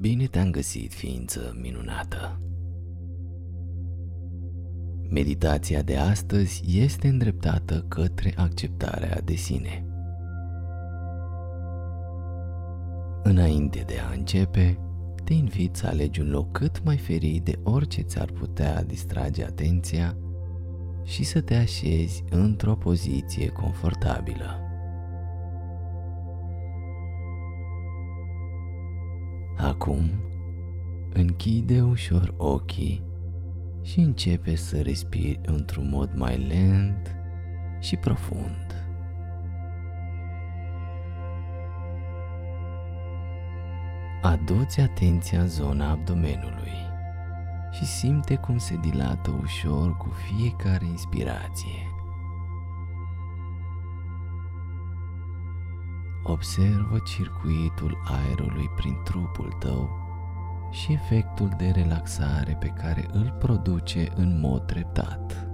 Bine te-am găsit, ființă minunată! Meditația de astăzi este îndreptată către acceptarea de sine. Înainte de a începe, te invit să alegi un loc cât mai ferit de orice ți-ar putea distrage atenția și să te așezi într-o poziție confortabilă. Acum, închide ușor ochii și începe să respiri într-un mod mai lent și profund. Aduți atenția în zona abdomenului și simte cum se dilată ușor cu fiecare inspirație. Observă circuitul aerului prin trupul tău și efectul de relaxare pe care îl produce în mod treptat.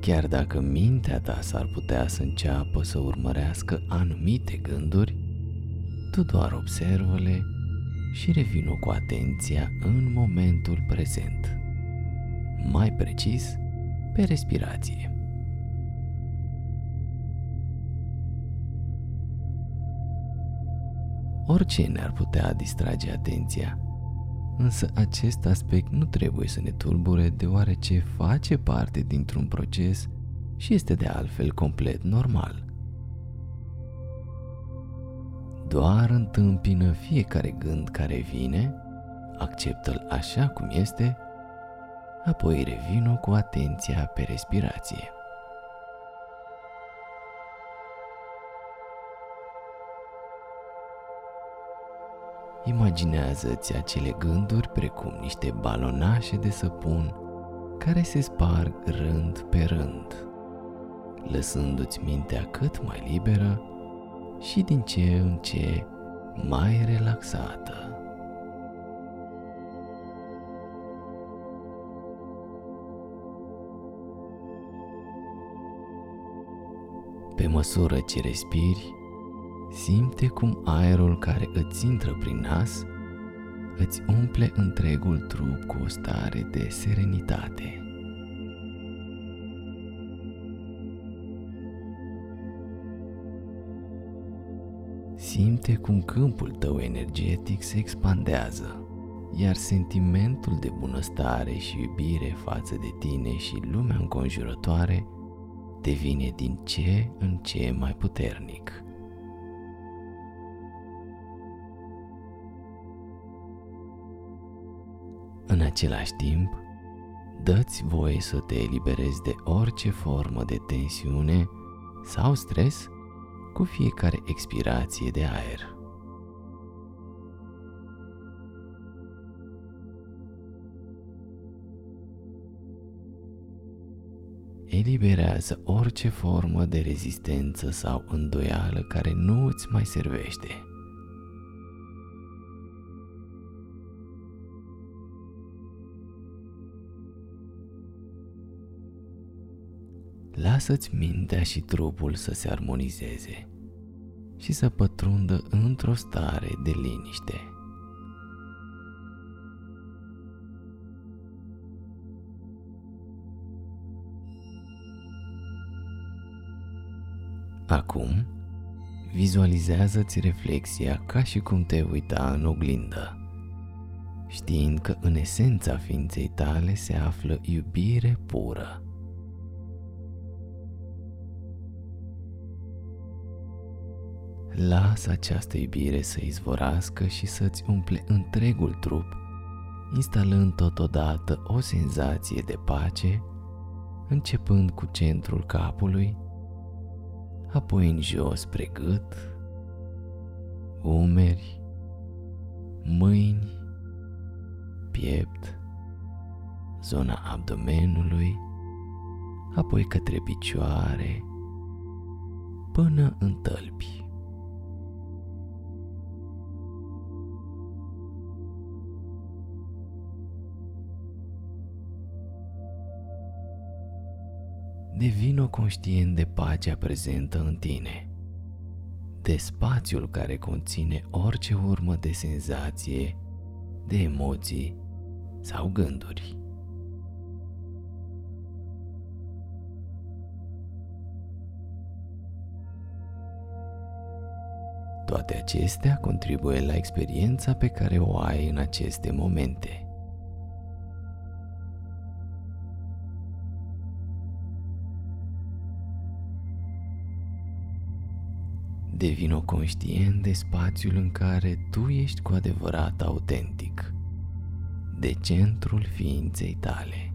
Chiar dacă mintea ta s-ar putea să înceapă să urmărească anumite gânduri, tu doar observă-le și revină cu atenția în momentul prezent. Mai precis, pe respirație. Orice ne-ar putea distrage atenția, însă acest aspect nu trebuie să ne tulbure deoarece face parte dintr-un proces și este de altfel complet normal. Doar întâmpină fiecare gând care vine, acceptă-l așa cum este, apoi revină cu atenția pe respirație. Imaginează-ți acele gânduri precum niște balonașe de săpun care se sparg rând pe rând, lăsându-ți mintea cât mai liberă și din ce în ce mai relaxată. Pe măsură ce respiri, simte cum aerul care îți intră prin nas îți umple întregul trup cu o stare de serenitate. Simte cum câmpul tău energetic se expandează, iar sentimentul de bunăstare și iubire față de tine și lumea înconjurătoare devine din ce în ce mai puternic. În același timp, dă-ți voie să te eliberezi de orice formă de tensiune sau stres cu fiecare expirație de aer. Eliberează orice formă de rezistență sau îndoială care nu îți mai servește. Lasă-ți mintea și trupul să se armonizeze și să pătrundă într-o stare de liniște. Acum, vizualizează-ți reflexia ca și cum te uita în oglindă, știind că în esența ființei tale se află iubire pură. Lasă această iubire să izvorască și să-ți umple întregul trup, instalând totodată o senzație de pace, începând cu centrul capului, apoi în jos spre gât, umeri, mâini, piept, zona abdomenului, apoi către picioare, până în tălpi. Devino conștient de pacea prezentă în tine, de spațiul care conține orice urmă de senzație, de emoții sau gânduri. Toate acestea contribuie la experiența pe care o ai în aceste momente. Devino conștient de spațiul în care tu ești cu adevărat autentic, de centrul ființei tale.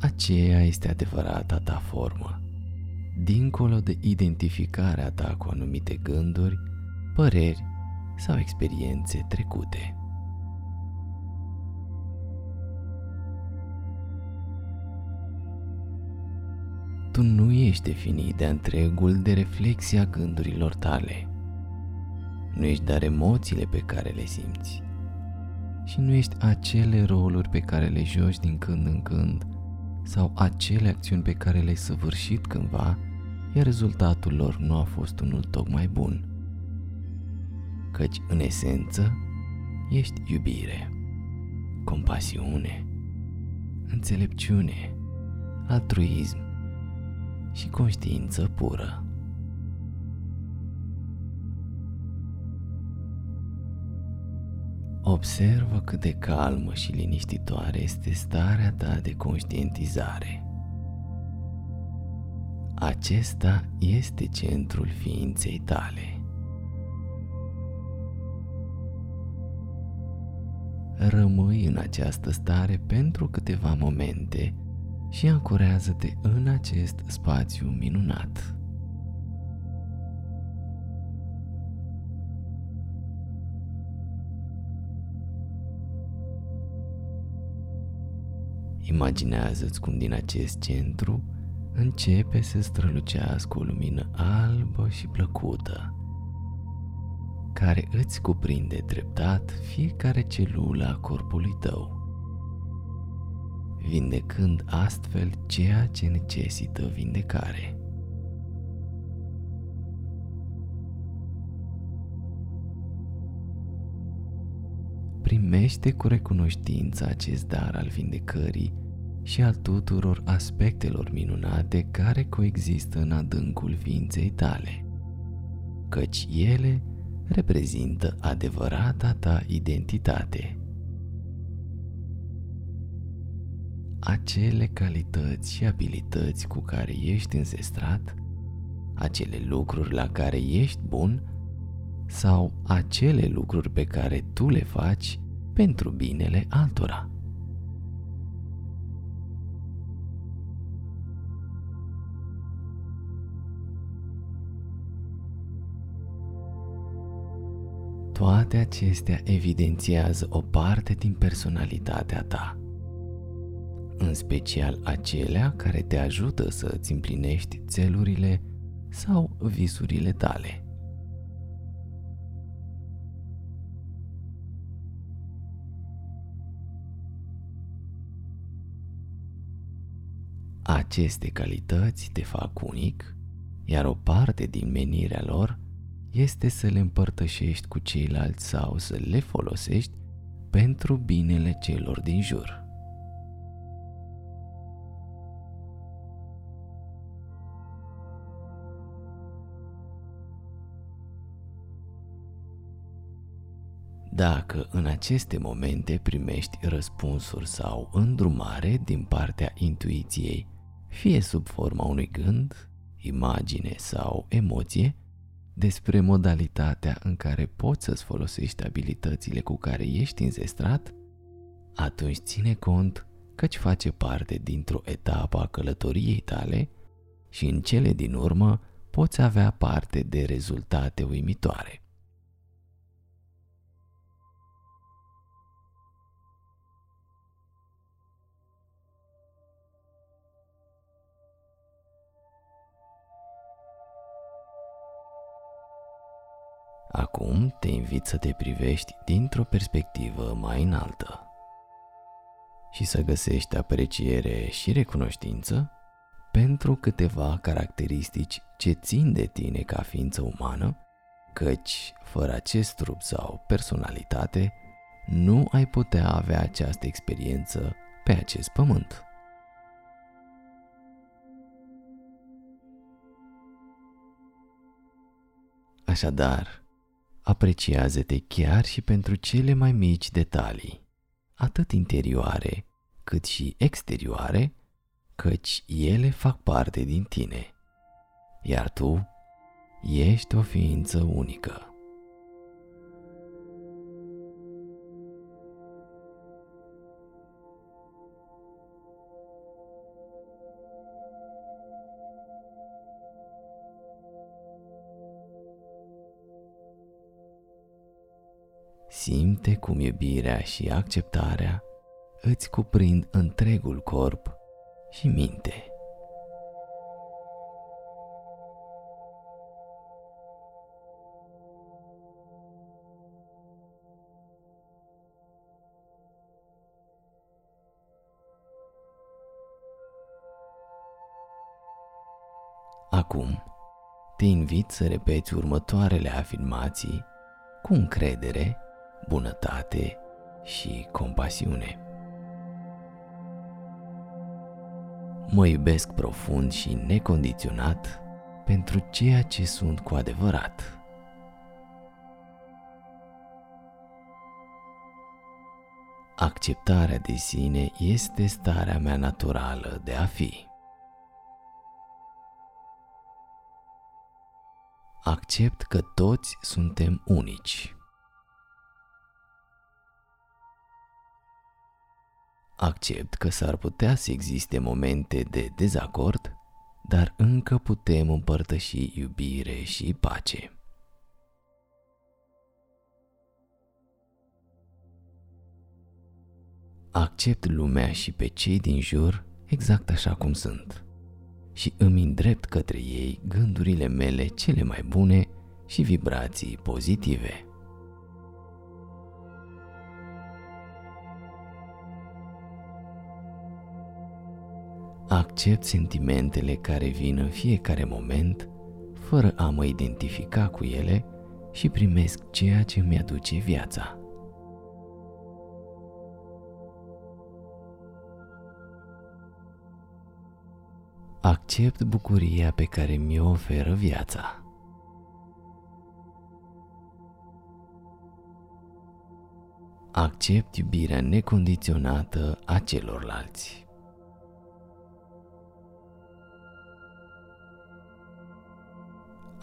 Aceea este adevărata ta formă, dincolo de identificarea ta cu anumite gânduri, păreri sau experiențe trecute. Tu nu ești definit de întregul de reflexia gândurilor tale. Nu ești doar emoțiile pe care le simți. Și nu ești acele roluri pe care le joci din când în când sau acele acțiuni pe care le-ai săvârșit cândva, iar rezultatul lor nu a fost unul tocmai bun. Căci, în esență, ești iubire, compasiune, înțelepciune, altruism și conștiință pură. Observă cât de calmă și liniștitoare este starea ta de conștientizare. Acesta este centrul ființei tale. Rămâi în această stare pentru câteva momente și ancorează-te în acest spațiu minunat. Imaginează-ți cum din acest centru începe să strălucească o lumină albă și plăcută, care îți cuprinde treptat fiecare celulă a corpului tău, vindecând astfel ceea ce necesită vindecare. primește cu recunoștință acest dar al vindecării și al tuturor aspectelor minunate care coexistă în adâncul ființei tale, căci ele reprezintă adevărata ta identitate. Acele calități și abilități cu care ești înzestrat, acele lucruri la care ești bun sau acele lucruri pe care tu le faci pentru binele altora. Toate acestea evidențiază o parte din personalitatea ta, în special acelea care te ajută să îți împlinești țelurile sau visurile tale. Aceste calități te fac unic, iar o parte din menirea lor este să le împărtășești cu ceilalți sau să le folosești pentru binele celor din jur. Dacă în aceste momente primești răspunsuri sau îndrumare din partea intuiției fie sub forma unui gând, imagine sau emoție, despre modalitatea în care poți să-ți folosești abilitățile cu care ești înzestrat, atunci ține cont căci face parte dintr-o etapă a călătoriei tale și în cele din urmă poți avea parte de rezultate uimitoare. Acum te invit să te privești dintr-o perspectivă mai înaltă și să găsești apreciere și recunoștință pentru câteva caracteristici ce țin de tine ca ființă umană, căci fără acest trup sau personalitate nu ai putea avea această experiență pe acest pământ. Așadar, apreciază-te chiar și pentru cele mai mici detalii, atât interioare cât și exterioare, căci ele fac parte din tine, iar tu ești o ființă unică. Simte cum iubirea și acceptarea îți cuprind întregul corp și minte. Acum, te invit să repeți următoarele afirmații cu încredere, bunătate și compasiune. Mă iubesc profund și necondiționat pentru ceea ce sunt cu adevărat. Acceptarea de sine este starea mea naturală de a fi. Accept că toți suntem unici. Accept că s-ar putea să existe momente de dezacord, dar încă putem împărtăși iubire și pace. Accept lumea și pe cei din jur exact așa cum sunt și îmi îndrept către ei gândurile mele cele mai bune și vibrații pozitive. Accept sentimentele care vin în fiecare moment, fără a mă identifica cu ele și primesc ceea ce mi-aduce viața. Accept bucuria pe care mi-o oferă viața. Accept iubirea necondiționată a celorlalți.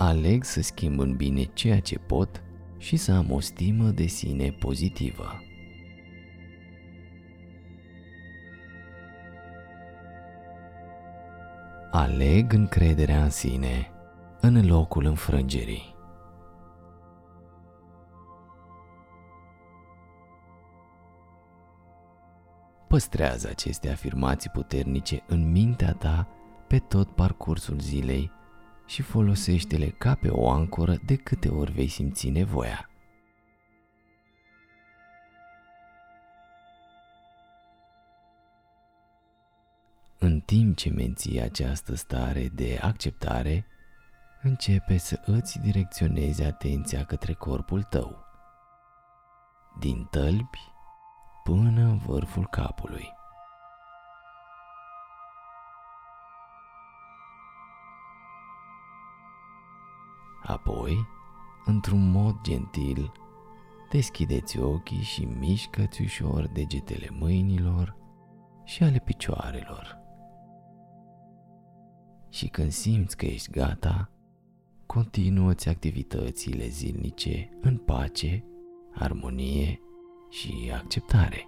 Aleg să schimb în bine ceea ce pot și să am o stimă de sine pozitivă. Aleg încrederea în sine în locul înfrângerii. Păstrează aceste afirmații puternice în mintea ta pe tot parcursul zilei și folosește-le ca pe o ancoră de câte ori vei simți nevoia. În timp ce menții această stare de acceptare, începe să îți direcționezi atenția către corpul tău, din tălpi până în vârful capului. Apoi, într-un mod gentil, deschideți ochii și mișcă-ți ușor degetele mâinilor și ale picioarelor. Și când simți că ești gata, continuă-ți activitățile zilnice în pace, armonie și acceptare.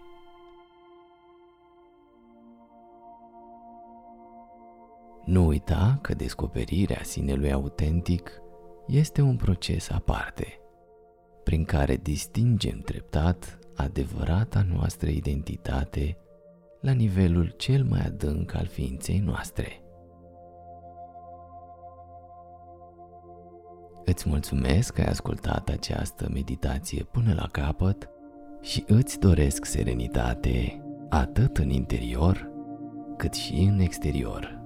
Nu uita că descoperirea sinelui autentic este un proces aparte, prin care distingem treptat adevărata noastră identitate la nivelul cel mai adânc al ființei noastre. Îți mulțumesc că ai ascultat această meditație până la capăt și îți doresc serenitate atât în interior cât și în exterior.